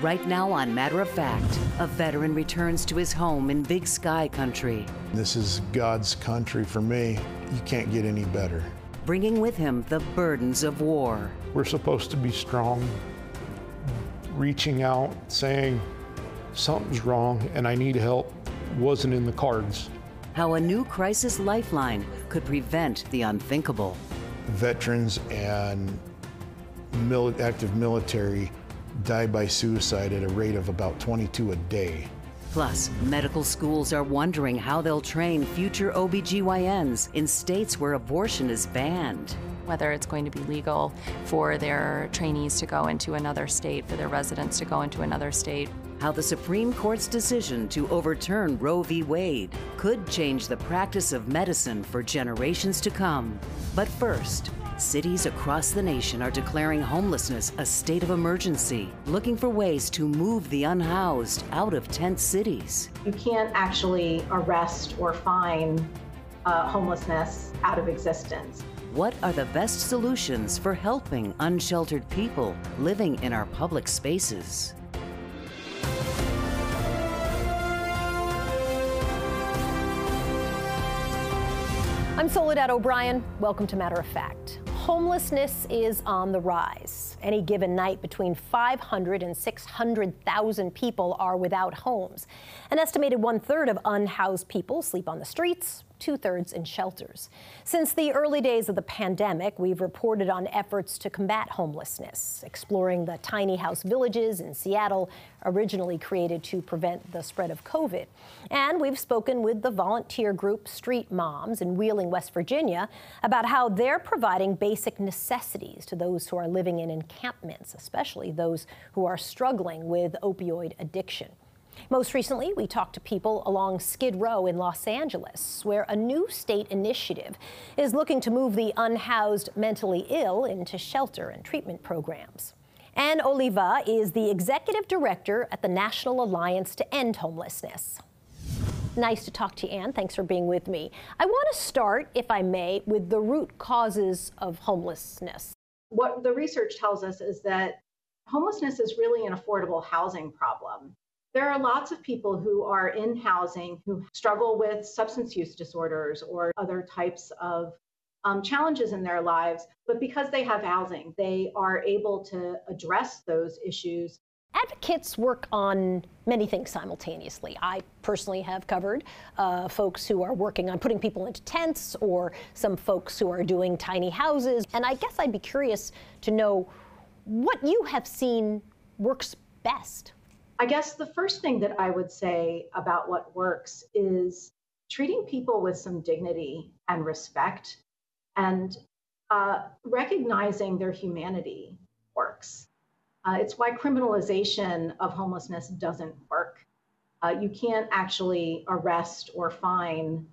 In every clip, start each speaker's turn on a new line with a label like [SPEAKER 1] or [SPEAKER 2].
[SPEAKER 1] Right now on Matter of Fact, a veteran returns to his home in Big Sky Country.
[SPEAKER 2] This is God's country for me. You can't get any better.
[SPEAKER 1] Bringing with him the burdens of war.
[SPEAKER 3] We're supposed to be strong, reaching out, saying, something's wrong and I need help, wasn't in the cards.
[SPEAKER 1] How a new crisis lifeline could prevent the unthinkable.
[SPEAKER 2] Veterans and mil- active military die by suicide at a rate of about 22 a day.
[SPEAKER 1] Plus, medical schools are wondering how they'll train future OBGYNs in states where abortion is banned.
[SPEAKER 4] Whether it's going to be legal for their trainees to go into another state, for their residents to go into another state.
[SPEAKER 1] How the Supreme Court's decision to overturn Roe v. Wade could change the practice of medicine for generations to come. But first, Cities across the nation are declaring homelessness a state of emergency, looking for ways to move the unhoused out of tent cities.
[SPEAKER 5] You can't actually arrest or fine uh, homelessness out of existence.
[SPEAKER 1] What are the best solutions for helping unsheltered people living in our public spaces?
[SPEAKER 6] I'm Soledad O'Brien. Welcome to Matter of Fact. Homelessness is on the rise. Any given night, between 500 and 600,000 people are without homes. An estimated one third of unhoused people sleep on the streets, two thirds in shelters. Since the early days of the pandemic, we've reported on efforts to combat homelessness, exploring the tiny house villages in Seattle, originally created to prevent the spread of COVID. And we've spoken with the volunteer group Street Moms in Wheeling, West Virginia, about how they're providing basic necessities to those who are living in encampments, especially those who are struggling with opioid addiction. Most recently, we talked to people along Skid Row in Los Angeles, where a new state initiative is looking to move the unhoused mentally ill into shelter and treatment programs. Ann Oliva is the executive director at the National Alliance to End Homelessness. Nice to talk to you, Ann. Thanks for being with me. I want to start, if I may, with the root causes of homelessness.
[SPEAKER 5] What the research tells us is that homelessness is really an affordable housing problem. There are lots of people who are in housing who struggle with substance use disorders or other types of um, challenges in their lives, but because they have housing, they are able to address those issues.
[SPEAKER 6] Advocates work on many things simultaneously. I personally have covered uh, folks who are working on putting people into tents or some folks who are doing tiny houses. And I guess I'd be curious to know what you have seen works best.
[SPEAKER 5] I guess the first thing that I would say about what works is treating people with some dignity and respect and uh, recognizing their humanity works. Uh, it's why criminalization of homelessness doesn't work. Uh, you can't actually arrest or fine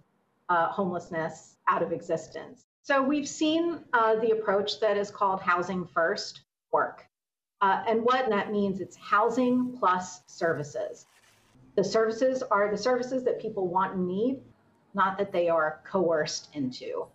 [SPEAKER 5] uh, homelessness out of existence. So we've seen uh, the approach that is called housing first work. Uh, and what that means, it's housing plus services. The services are the services that people want and need, not that they are coerced into.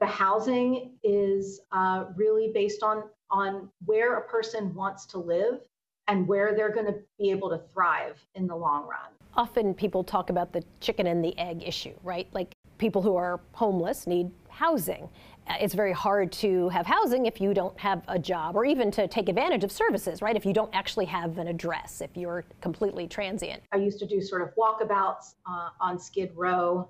[SPEAKER 5] The housing is uh, really based on, on where a person wants to live and where they're going to be able to thrive in the long run.
[SPEAKER 6] Often people talk about the chicken and the egg issue, right? Like people who are homeless need housing. Uh, it's very hard to have housing if you don't have a job or even to take advantage of services, right? If you don't actually have an address, if you're completely transient.
[SPEAKER 5] I used to do sort of walkabouts uh, on Skid Row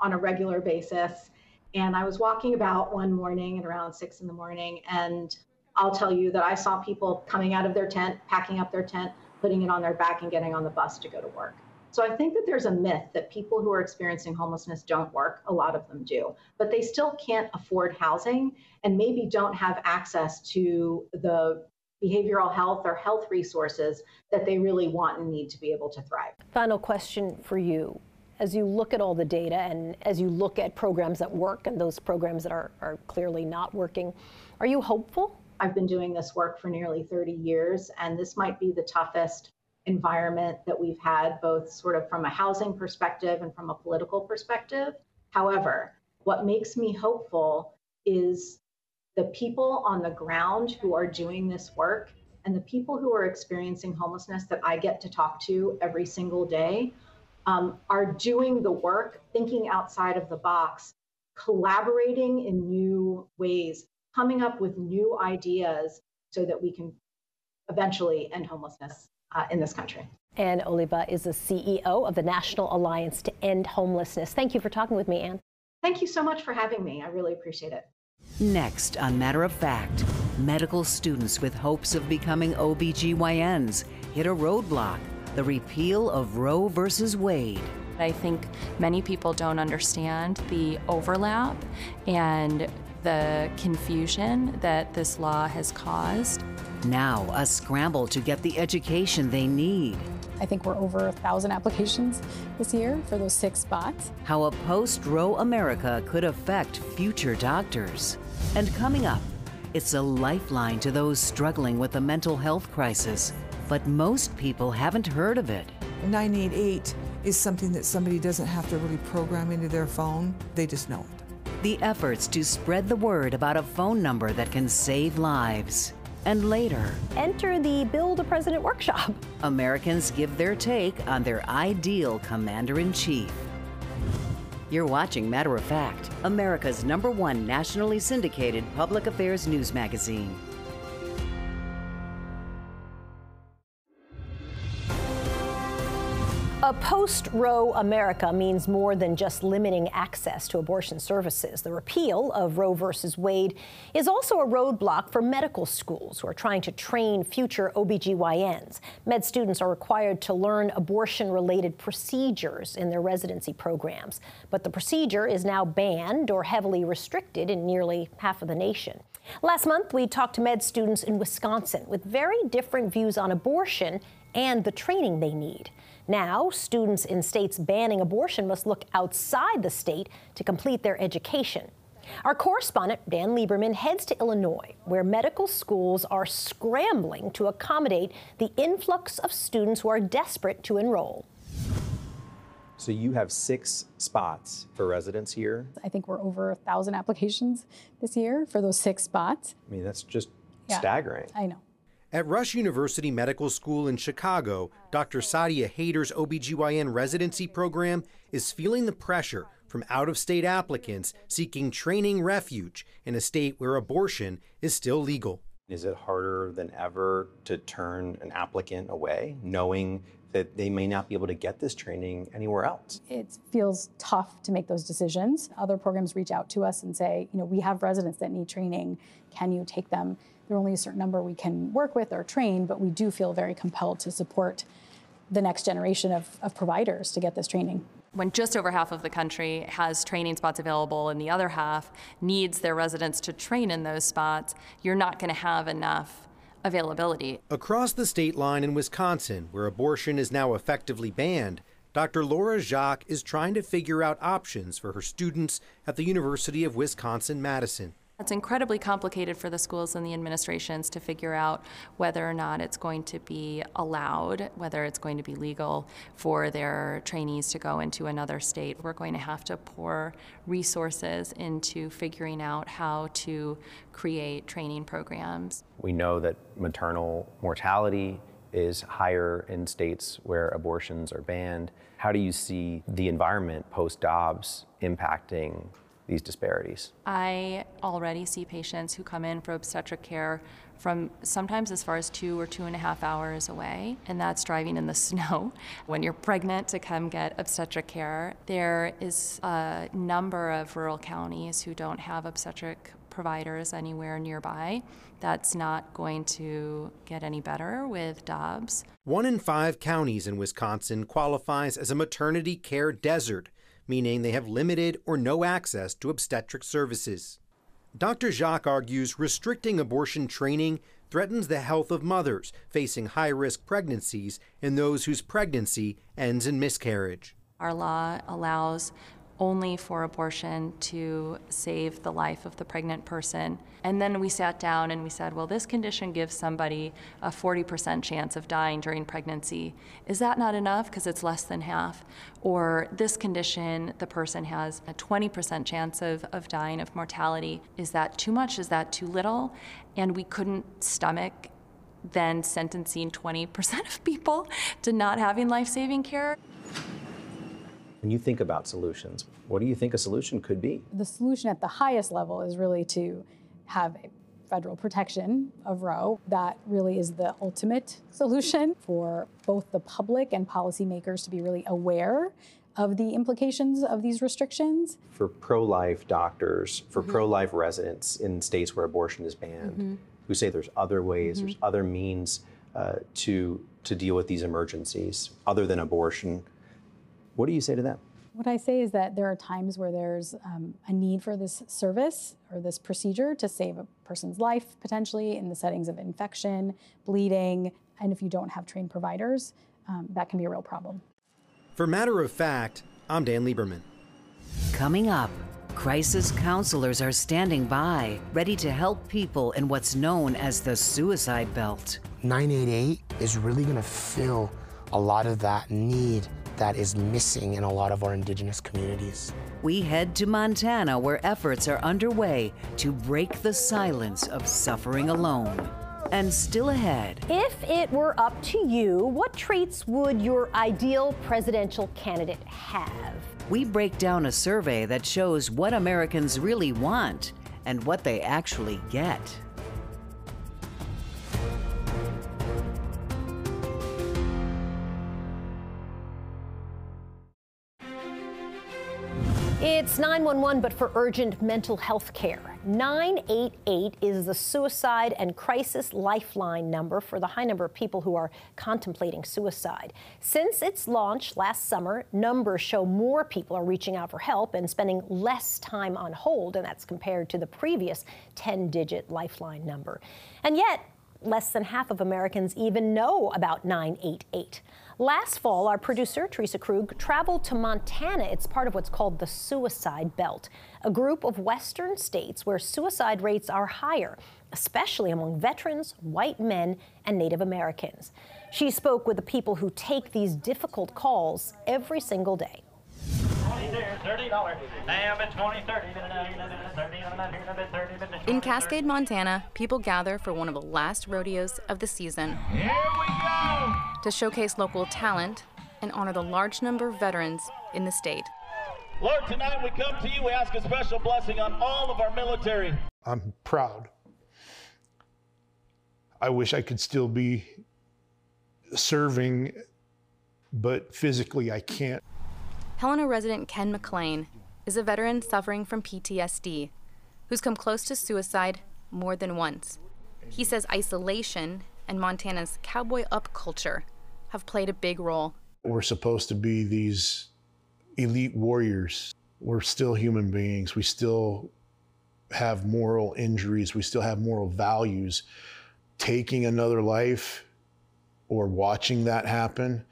[SPEAKER 5] on a regular basis. And I was walking about one morning at around six in the morning, and I'll tell you that I saw people coming out of their tent, packing up their tent, putting it on their back, and getting on the bus to go to work. So I think that there's a myth that people who are experiencing homelessness don't work. A lot of them do, but they still can't afford housing and maybe don't have access to the behavioral health or health resources that they really want and need to be able to thrive.
[SPEAKER 6] Final question for you. As you look at all the data and as you look at programs that work and those programs that are, are clearly not working, are you hopeful?
[SPEAKER 5] I've been doing this work for nearly 30 years, and this might be the toughest environment that we've had, both sort of from a housing perspective and from a political perspective. However, what makes me hopeful is the people on the ground who are doing this work And the people who are experiencing homelessness that I get to talk to every single day um, are doing the work, thinking outside of the box, collaborating in new ways, coming up with new ideas so that we can eventually end homelessness uh, in this country.
[SPEAKER 6] Ann Oliva is the CEO of the National Alliance to End Homelessness. Thank you for talking with me, Ann.
[SPEAKER 5] Thank you so much for having me. I really appreciate it.
[SPEAKER 1] Next, on Matter of Fact, medical students with hopes of becoming OBGYNs hit a roadblock the repeal of Roe versus Wade.
[SPEAKER 4] I think many people don't understand the overlap and the confusion that this law has caused.
[SPEAKER 1] Now, a scramble to get the education they need.
[SPEAKER 7] I think we're over a thousand applications this year for those six spots.
[SPEAKER 1] How a post Roe America could affect future doctors. And coming up, it's a lifeline to those struggling with a mental health crisis. But most people haven't heard of it.
[SPEAKER 8] 988 is something that somebody doesn't have to really program into their phone, they just know it.
[SPEAKER 1] The efforts to spread the word about a phone number that can save lives. And later,
[SPEAKER 6] enter the Build a President workshop.
[SPEAKER 1] Americans give their take on their ideal commander in chief. You're watching Matter of Fact, America's number one nationally syndicated public affairs news magazine.
[SPEAKER 6] A post Roe America means more than just limiting access to abortion services. The repeal of Roe versus Wade is also a roadblock for medical schools who are trying to train future OBGYNs. Med students are required to learn abortion related procedures in their residency programs, but the procedure is now banned or heavily restricted in nearly half of the nation. Last month, we talked to med students in Wisconsin with very different views on abortion and the training they need. Now, students in states banning abortion must look outside the state to complete their education. Our correspondent, Dan Lieberman, heads to Illinois, where medical schools are scrambling to accommodate the influx of students who are desperate to enroll.
[SPEAKER 9] So you have six spots for residents here.
[SPEAKER 7] I think we're over a thousand applications this year for those six spots.
[SPEAKER 9] I mean, that's just yeah, staggering.
[SPEAKER 7] I know.
[SPEAKER 10] At Rush University Medical School in Chicago, Dr. Sadia Haider's OBGYN residency program is feeling the pressure from out of state applicants seeking training refuge in a state where abortion is still legal.
[SPEAKER 9] Is it harder than ever to turn an applicant away, knowing that they may not be able to get this training anywhere else?
[SPEAKER 7] It feels tough to make those decisions. Other programs reach out to us and say, you know, we have residents that need training. Can you take them? There are only a certain number we can work with or train, but we do feel very compelled to support the next generation of, of providers to get this training
[SPEAKER 4] when just over half of the country has training spots available and the other half needs their residents to train in those spots, you're not going to have enough availability.
[SPEAKER 10] Across the state line in Wisconsin, where abortion is now effectively banned, Dr. Laura Jacques is trying to figure out options for her students at the University of Wisconsin Madison.
[SPEAKER 4] It's incredibly complicated for the schools and the administrations to figure out whether or not it's going to be allowed, whether it's going to be legal for their trainees to go into another state. We're going to have to pour resources into figuring out how to create training programs.
[SPEAKER 9] We know that maternal mortality is higher in states where abortions are banned. How do you see the environment post Dobbs impacting these disparities?
[SPEAKER 4] I already see patients who come in for obstetric care from sometimes as far as two or two and a half hours away, and that's driving in the snow. When you're pregnant to come get obstetric care, there is a number of rural counties who don't have obstetric providers anywhere nearby. That's not going to get any better with Dobbs.
[SPEAKER 10] One in five counties in Wisconsin qualifies as a maternity care desert meaning they have limited or no access to obstetric services. Dr. Jacques argues restricting abortion training threatens the health of mothers facing high risk pregnancies and those whose pregnancy ends in miscarriage.
[SPEAKER 4] Our law allows only for abortion to save the life of the pregnant person. And then we sat down and we said, well, this condition gives somebody a 40% chance of dying during pregnancy. Is that not enough because it's less than half? Or this condition, the person has a 20% chance of, of dying of mortality. Is that too much? Is that too little? And we couldn't stomach then sentencing 20% of people to not having life saving care.
[SPEAKER 9] When you think about solutions, what do you think a solution could be?
[SPEAKER 7] The solution at the highest level is really to have a federal protection of Roe. That really is the ultimate solution for both the public and policymakers to be really aware of the implications of these restrictions.
[SPEAKER 9] For pro life doctors, for mm-hmm. pro life residents in states where abortion is banned, mm-hmm. who say there's other ways, mm-hmm. there's other means uh, to, to deal with these emergencies other than abortion, what do you say to them?
[SPEAKER 7] What I say is that there are times where there's um, a need for this service or this procedure to save a person's life, potentially in the settings of infection, bleeding, and if you don't have trained providers, um, that can be a real problem.
[SPEAKER 10] For matter of fact, I'm Dan Lieberman.
[SPEAKER 1] Coming up, crisis counselors are standing by, ready to help people in what's known as the suicide belt.
[SPEAKER 11] 988 is really going to fill a lot of that need that is missing in a lot of our indigenous communities.
[SPEAKER 1] We head to Montana where efforts are underway to break the silence of suffering alone. And still ahead.
[SPEAKER 6] If it were up to you, what traits would your ideal presidential candidate have?
[SPEAKER 1] We break down a survey that shows what Americans really want and what they actually get.
[SPEAKER 6] It's 911, but for urgent mental health care. 988 is the suicide and crisis lifeline number for the high number of people who are contemplating suicide. Since its launch last summer, numbers show more people are reaching out for help and spending less time on hold, and that's compared to the previous 10 digit lifeline number. And yet, less than half of Americans even know about 988. Last fall, our producer, Teresa Krug, traveled to Montana. It's part of what's called the Suicide Belt, a group of western states where suicide rates are higher, especially among veterans, white men, and Native Americans. She spoke with the people who take these difficult calls every single day.
[SPEAKER 12] In Cascade, Montana, people gather for one of the last rodeos of the season. Here we go! To showcase local talent and honor the large number of veterans in the state.
[SPEAKER 13] Lord, tonight we come to you, we ask a special blessing on all of our military.
[SPEAKER 3] I'm proud. I wish I could still be serving, but physically I can't.
[SPEAKER 12] Helena resident Ken McLean is a veteran suffering from PTSD who's come close to suicide more than once. He says isolation and Montana's cowboy up culture have played a big role.
[SPEAKER 2] We're supposed to be these elite warriors. We're still human beings. We still have moral injuries. We still have moral values. Taking another life or watching that happen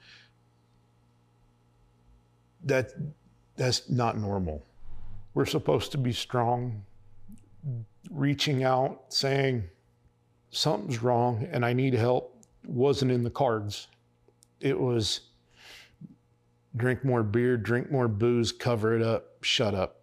[SPEAKER 2] that that's not normal.
[SPEAKER 3] We're supposed to be strong, reaching out, saying something's wrong and I need help wasn't in the cards. It was drink more beer, drink more booze, cover it up, shut up.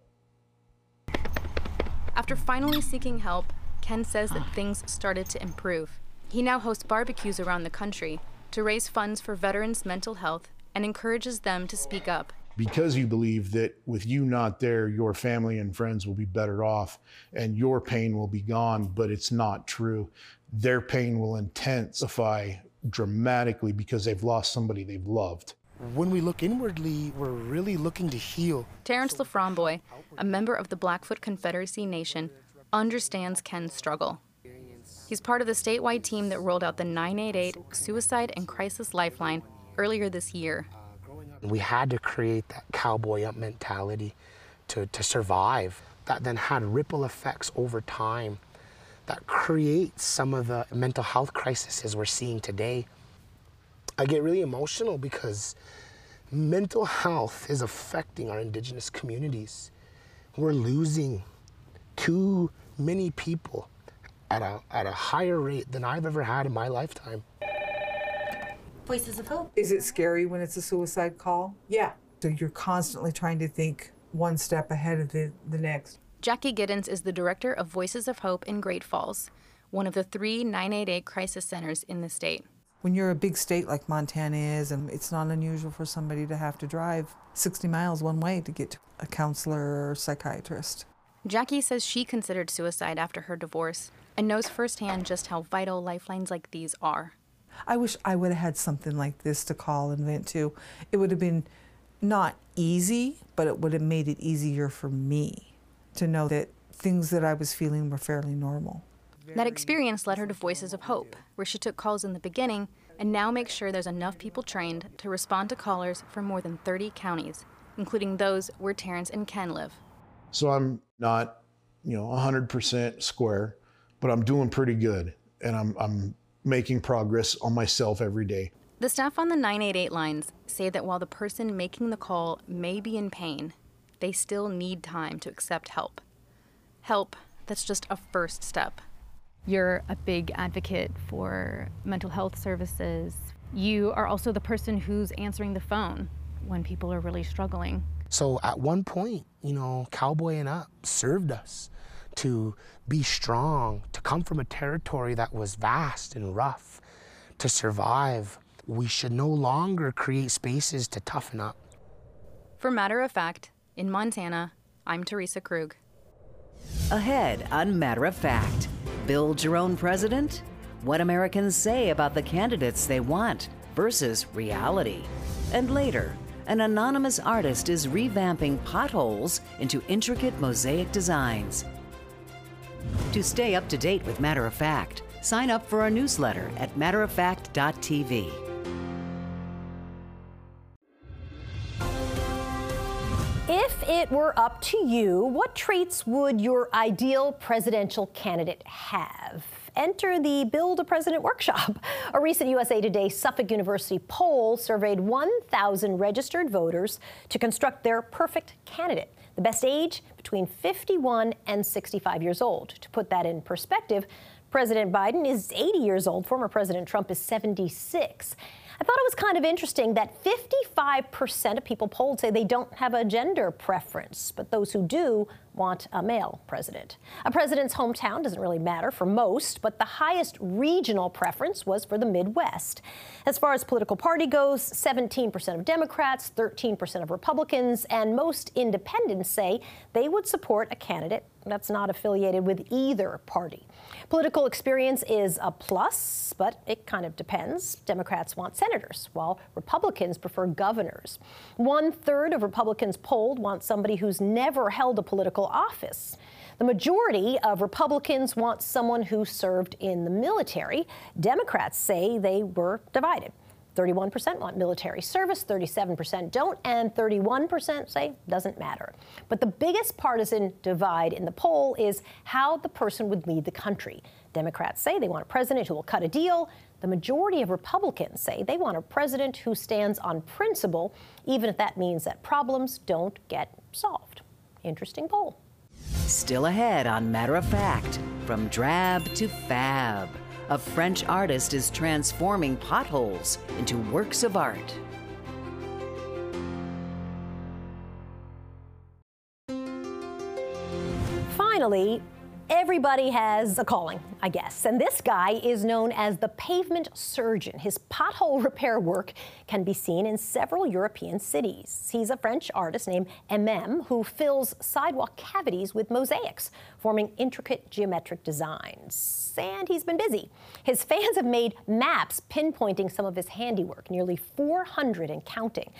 [SPEAKER 12] After finally seeking help, Ken says that things started to improve. He now hosts barbecues around the country to raise funds for veterans' mental health and encourages them to speak up
[SPEAKER 2] because you believe that with you not there, your family and friends will be better off and your pain will be gone, but it's not true. Their pain will intensify dramatically because they've lost somebody they've loved.
[SPEAKER 11] When we look inwardly, we're really looking to heal.
[SPEAKER 12] Terrence Laframboy, a member of the Blackfoot Confederacy Nation, understands Ken's struggle. He's part of the statewide team that rolled out the 988 Suicide and Crisis Lifeline earlier this year.
[SPEAKER 11] We had to create that cowboy up mentality to, to survive. That then had ripple effects over time that creates some of the mental health crises we're seeing today. I get really emotional because mental health is affecting our indigenous communities. We're losing too many people at a, at a higher rate than I've ever had in my lifetime.
[SPEAKER 14] Voices of Hope.
[SPEAKER 8] Is it scary when it's a suicide call?
[SPEAKER 14] Yeah.
[SPEAKER 8] So you're constantly trying to think one step ahead of the, the next.
[SPEAKER 12] Jackie Giddens is the director of Voices of Hope in Great Falls, one of the three 988 crisis centers in the state.
[SPEAKER 8] When you're a big state like Montana is, and it's not unusual for somebody to have to drive 60 miles one way to get to a counselor or psychiatrist.
[SPEAKER 12] Jackie says she considered suicide after her divorce and knows firsthand just how vital lifelines like these are.
[SPEAKER 8] I wish I would have had something like this to call and vent to. It would have been not easy, but it would have made it easier for me to know that things that I was feeling were fairly normal.
[SPEAKER 12] That experience led her to Voices of Hope, where she took calls in the beginning and now makes sure there's enough people trained to respond to callers from more than 30 counties, including those where Terrence and Ken live.
[SPEAKER 2] So I'm not, you know, 100% square, but I'm doing pretty good and I'm, I'm making progress on myself every day.
[SPEAKER 12] The staff on the 988 lines say that while the person making the call may be in pain, they still need time to accept help. Help that's just a first step.
[SPEAKER 15] You're a big advocate for mental health services. You are also the person who's answering the phone when people are really struggling.
[SPEAKER 11] So at one point, you know, Cowboy and Up served us to be strong, to come from a territory that was vast and rough, to survive. We should no longer create spaces to toughen up.
[SPEAKER 12] For matter of fact, in Montana, I'm Teresa Krug.
[SPEAKER 1] Ahead on Matter of Fact, build your own president? What Americans say about the candidates they want versus reality. And later, an anonymous artist is revamping potholes into intricate mosaic designs. To stay up to date with Matter of Fact, sign up for our newsletter at matteroffact.tv.
[SPEAKER 6] If it were up to you, what traits would your ideal presidential candidate have? Enter the Build a President workshop. A recent USA Today Suffolk University poll surveyed 1,000 registered voters to construct their perfect candidate. The best age between 51 and 65 years old. To put that in perspective, President Biden is 80 years old, former President Trump is 76. I thought it was kind of interesting that 55% of people polled say they don't have a gender preference, but those who do want a male president. A president's hometown doesn't really matter for most, but the highest regional preference was for the Midwest. As far as political party goes, 17% of Democrats, 13% of Republicans, and most independents say they would support a candidate that's not affiliated with either party. Political experience is a plus, but it kind of depends. Democrats want while Republicans prefer governors. One third of Republicans polled want somebody who's never held a political office. The majority of Republicans want someone who served in the military. Democrats say they were divided. 31% want military service, 37% don't, and 31% say doesn't matter. But the biggest partisan divide in the poll is how the person would lead the country. Democrats say they want a president who will cut a deal. The majority of Republicans say they want a president who stands on principle, even if that means that problems don't get solved. Interesting poll.
[SPEAKER 1] Still ahead on Matter of Fact, from drab to fab a French artist is transforming potholes into works of art.
[SPEAKER 6] Finally, Everybody has a calling, I guess. And this guy is known as the pavement surgeon. His pothole repair work can be seen in several European cities. He's a French artist named MM who fills sidewalk cavities with mosaics, forming intricate geometric designs. And he's been busy. His fans have made maps pinpointing some of his handiwork, nearly 400 and counting.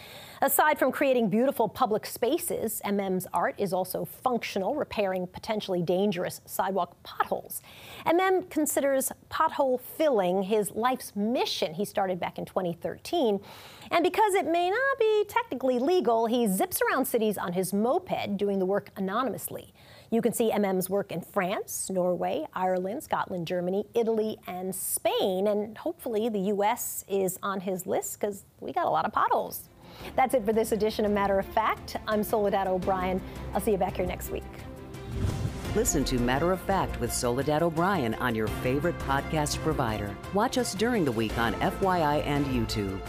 [SPEAKER 6] Aside from creating beautiful public spaces, MM's art is also functional, repairing potentially dangerous sidewalk potholes. MM considers pothole filling his life's mission he started back in 2013. And because it may not be technically legal, he zips around cities on his moped doing the work anonymously. You can see MM's work in France, Norway, Ireland, Scotland, Germany, Italy, and Spain. And hopefully the U.S. is on his list because we got a lot of potholes. That's it for this edition of Matter of Fact. I'm Soledad O'Brien. I'll see you back here next week.
[SPEAKER 1] Listen to Matter of Fact with Soledad O'Brien on your favorite podcast provider. Watch us during the week on FYI and YouTube.